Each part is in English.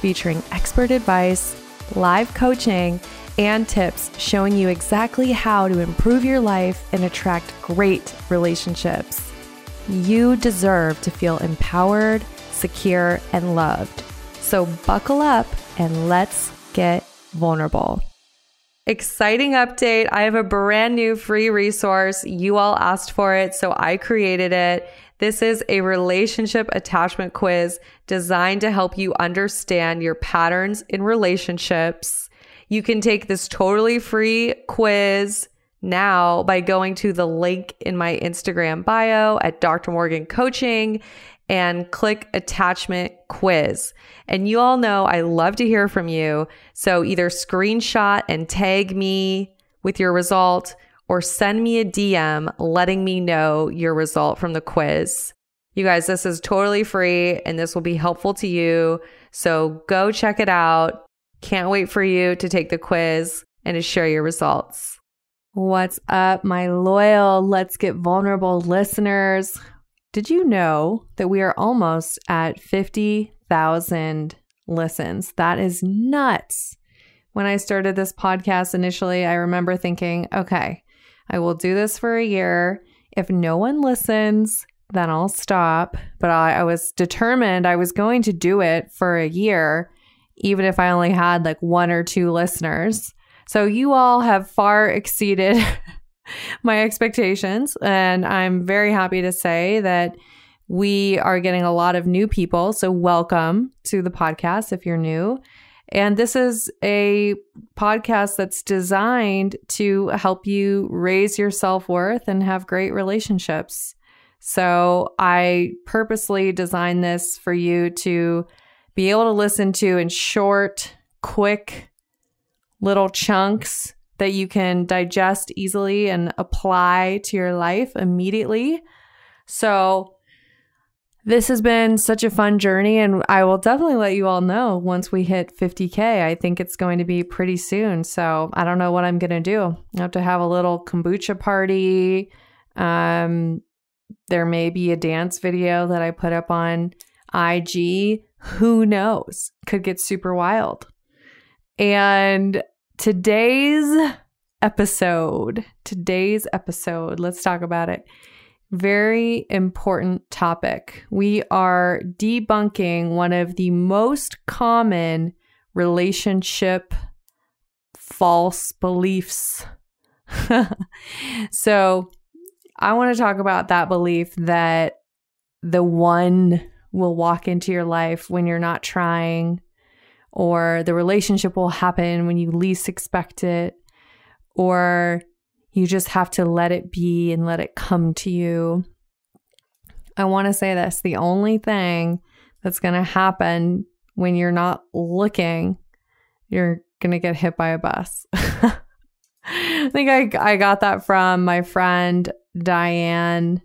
featuring expert advice, live coaching, and tips showing you exactly how to improve your life and attract great relationships. You deserve to feel empowered, secure, and loved. So buckle up and let's get vulnerable. Exciting update. I have a brand new free resource. You all asked for it, so I created it. This is a relationship attachment quiz designed to help you understand your patterns in relationships. You can take this totally free quiz now by going to the link in my Instagram bio at Dr. Morgan Coaching and click attachment quiz. And you all know I love to hear from you. So either screenshot and tag me with your result or send me a DM letting me know your result from the quiz. You guys, this is totally free and this will be helpful to you. So go check it out. Can't wait for you to take the quiz and to share your results. What's up, my loyal Let's Get Vulnerable listeners? Did you know that we are almost at 50,000 listens? That is nuts. When I started this podcast initially, I remember thinking, okay, I will do this for a year. If no one listens, then I'll stop. But I, I, was determined I was going to do it for a year, even if I only had like one or two listeners. So you all have far exceeded my expectations. And I'm very happy to say that we are getting a lot of new people. So welcome to the podcast if you're new. And this is a podcast that's designed to help you raise your self worth and have great relationships. So I purposely designed this for you to be able to listen to in short, quick little chunks that you can digest easily and apply to your life immediately. So this has been such a fun journey, and I will definitely let you all know once we hit 50K. I think it's going to be pretty soon. So I don't know what I'm going to do. I have to have a little kombucha party. Um, there may be a dance video that I put up on IG. Who knows? Could get super wild. And today's episode, today's episode, let's talk about it very important topic. We are debunking one of the most common relationship false beliefs. so, I want to talk about that belief that the one will walk into your life when you're not trying, or the relationship will happen when you least expect it, or you just have to let it be and let it come to you. I want to say this the only thing that's going to happen when you're not looking, you're going to get hit by a bus. I think I, I got that from my friend Diane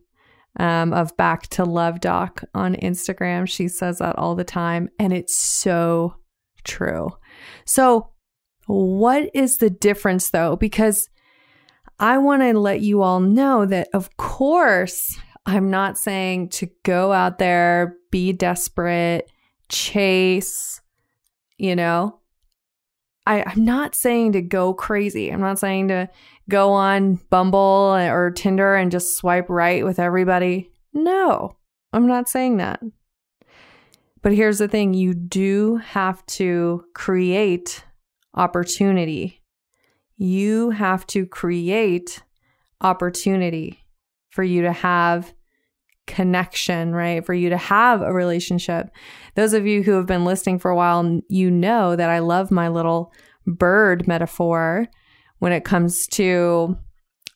um, of Back to Love Doc on Instagram. She says that all the time, and it's so true. So, what is the difference though? Because I want to let you all know that, of course, I'm not saying to go out there, be desperate, chase, you know. I, I'm not saying to go crazy. I'm not saying to go on Bumble or Tinder and just swipe right with everybody. No, I'm not saying that. But here's the thing you do have to create opportunity you have to create opportunity for you to have connection, right? For you to have a relationship. Those of you who have been listening for a while, you know that I love my little bird metaphor when it comes to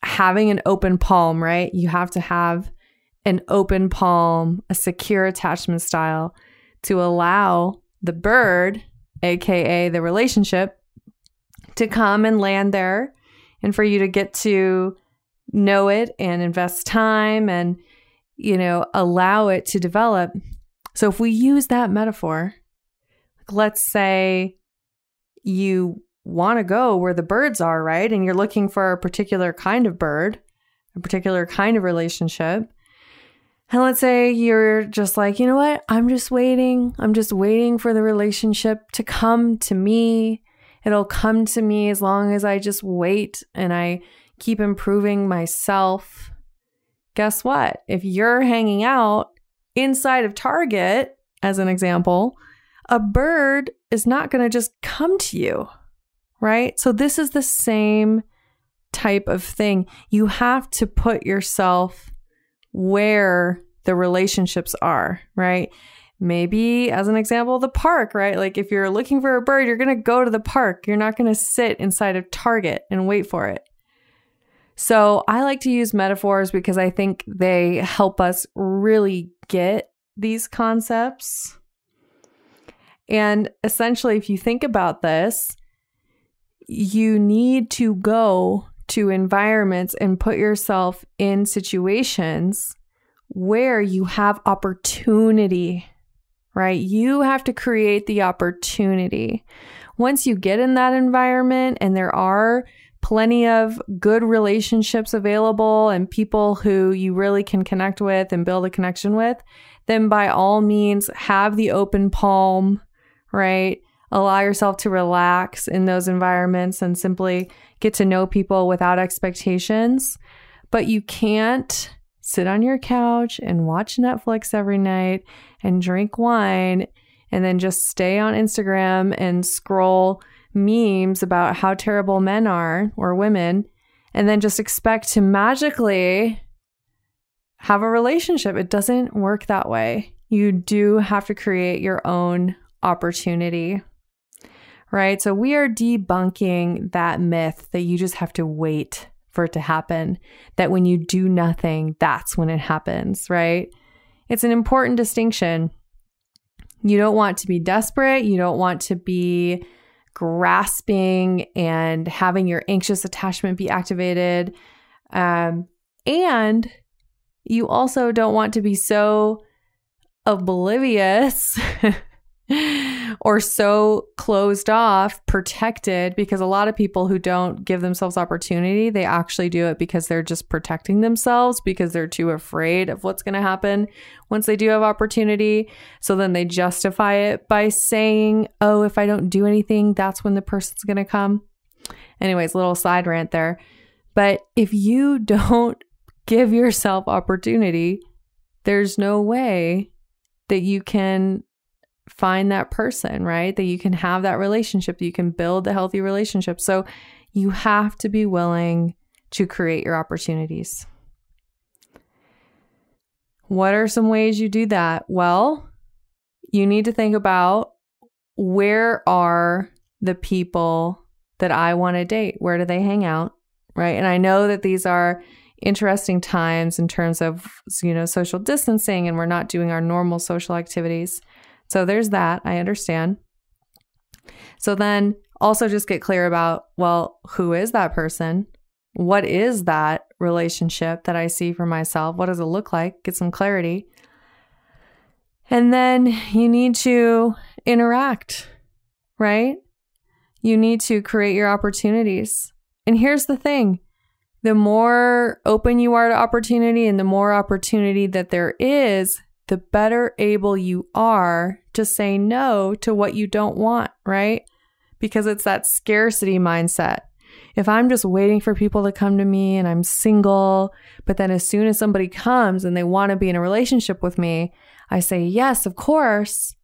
having an open palm, right? You have to have an open palm, a secure attachment style to allow the bird aka the relationship, to come and land there and for you to get to know it and invest time and, you know, allow it to develop. So if we use that metaphor, let's say you want to go where the birds are, right? And you're looking for a particular kind of bird, a particular kind of relationship. And let's say you're just like, you know what? I'm just waiting. I'm just waiting for the relationship to come to me. It'll come to me as long as I just wait and I keep improving myself. Guess what? If you're hanging out inside of Target, as an example, a bird is not going to just come to you, right? So, this is the same type of thing. You have to put yourself where the relationships are, right? Maybe, as an example, the park, right? Like if you're looking for a bird, you're going to go to the park. You're not going to sit inside of Target and wait for it. So I like to use metaphors because I think they help us really get these concepts. And essentially, if you think about this, you need to go to environments and put yourself in situations where you have opportunity, right? You have to create the opportunity. Once you get in that environment and there are plenty of good relationships available and people who you really can connect with and build a connection with, then by all means have the open palm, right? Allow yourself to relax in those environments and simply get to know people without expectations. But you can't sit on your couch and watch Netflix every night and drink wine and then just stay on Instagram and scroll memes about how terrible men are or women and then just expect to magically have a relationship. It doesn't work that way. You do have to create your own opportunity. Right? So we are debunking that myth that you just have to wait for it to happen, that when you do nothing, that's when it happens, right? It's an important distinction. You don't want to be desperate. You don't want to be grasping and having your anxious attachment be activated. Um, and you also don't want to be so oblivious or so closed off, protected, because a lot of people who don't give themselves opportunity, they actually do it because they're just protecting themselves because they're too afraid of what's going to happen once they do have opportunity. So then they justify it by saying, oh, if I don't do anything, that's when the person's going to come. Anyways, little side rant there. But if you don't give yourself opportunity, there's no way that you can find that person, right? That you can have that relationship, you can build a healthy relationship. So you have to be willing to create your opportunities. What are some ways you do that? Well, you need to think about where are the people that I want to date? Where do they hang out? Right. And I know that these are interesting times in terms of, you know, social distancing and we're not doing our normal social activities. So there's that. I understand. So then also just get clear about, well, who is that person? What is that relationship that I see for myself? What does it look like? Get some clarity. And then you need to interact, right? You need to create your opportunities. And here's the thing the more open you are to opportunity and the more opportunity that there is, the better able you are to say no to what you don't want, right? Because it's that scarcity mindset. If I'm just waiting for people to come to me and I'm single, but then as soon as somebody comes and they want to be in a relationship with me, I say, yes, of course.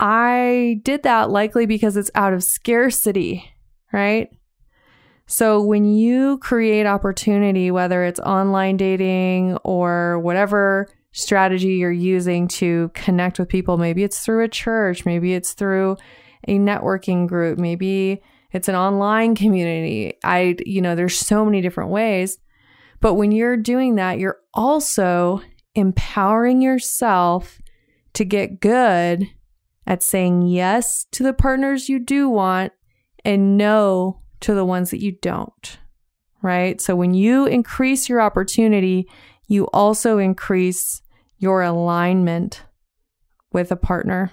I did that likely because it's out of scarcity, right? So when you create opportunity, whether it's online dating or whatever strategy you're using to connect with people. Maybe it's through a church, maybe it's through a networking group, maybe it's an online community. I, you know, there's so many different ways. But when you're doing that, you're also empowering yourself to get good at saying yes to the partners you do want and no to the ones that you don't, right? So when you increase your opportunity, you also increase your alignment with a partner,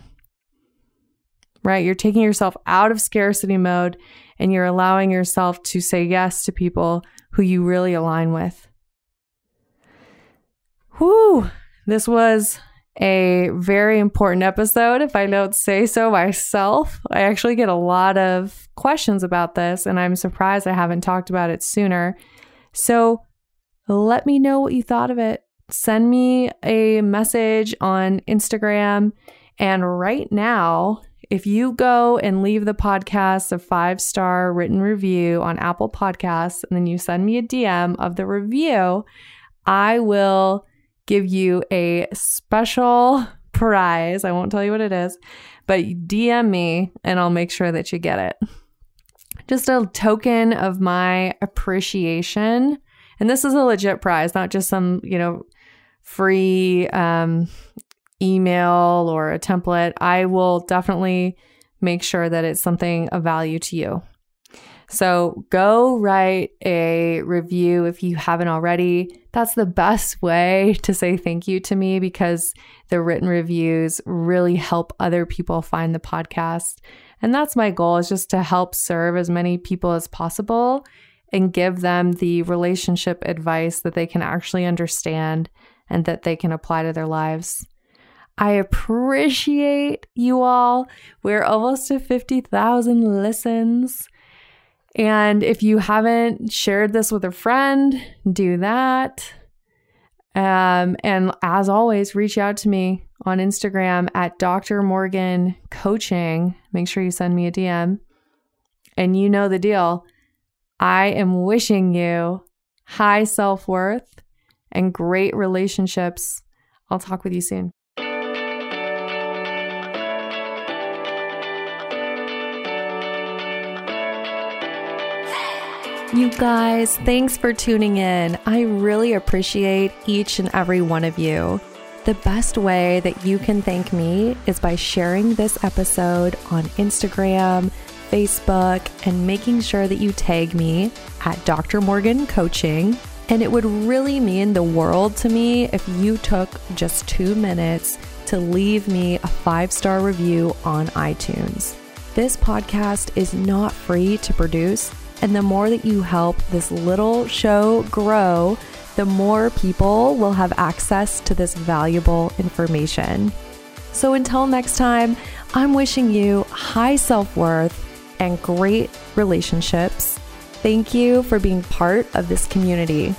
right? You're taking yourself out of scarcity mode and you're allowing yourself to say yes to people who you really align with. Whew, this was a very important episode, if I don't say so myself. I actually get a lot of questions about this, and I'm surprised I haven't talked about it sooner. So let me know what you thought of it. Send me a message on Instagram. And right now, if you go and leave the podcast a five star written review on Apple Podcasts, and then you send me a DM of the review, I will give you a special prize. I won't tell you what it is, but DM me and I'll make sure that you get it. Just a token of my appreciation. And this is a legit prize, not just some, you know, free um, email or a template. I will definitely make sure that it's something of value to you. So go write a review if you haven't already. That's the best way to say thank you to me because the written reviews really help other people find the podcast. And that's my goal is just to help serve as many people as possible and give them the relationship advice that they can actually understand and that they can apply to their lives. I appreciate you all. We're almost to 50,000 listens. And if you haven't shared this with a friend, do that. Um, and as always, reach out to me on Instagram at Dr. Morgan Coaching. Make sure you send me a DM. And you know the deal. I am wishing you high self worth and great relationships. I'll talk with you soon. You guys, thanks for tuning in. I really appreciate each and every one of you. The best way that you can thank me is by sharing this episode on Instagram, Facebook, and making sure that you tag me at Dr. Morgan Coaching. And it would really mean the world to me if you took just two minutes to leave me a five star review on iTunes. This podcast is not free to produce and the more that you help this little show grow, the more people will have access to this valuable information. So until next time, I'm wishing you high self worth and great relationships. Thank you for being part of this community.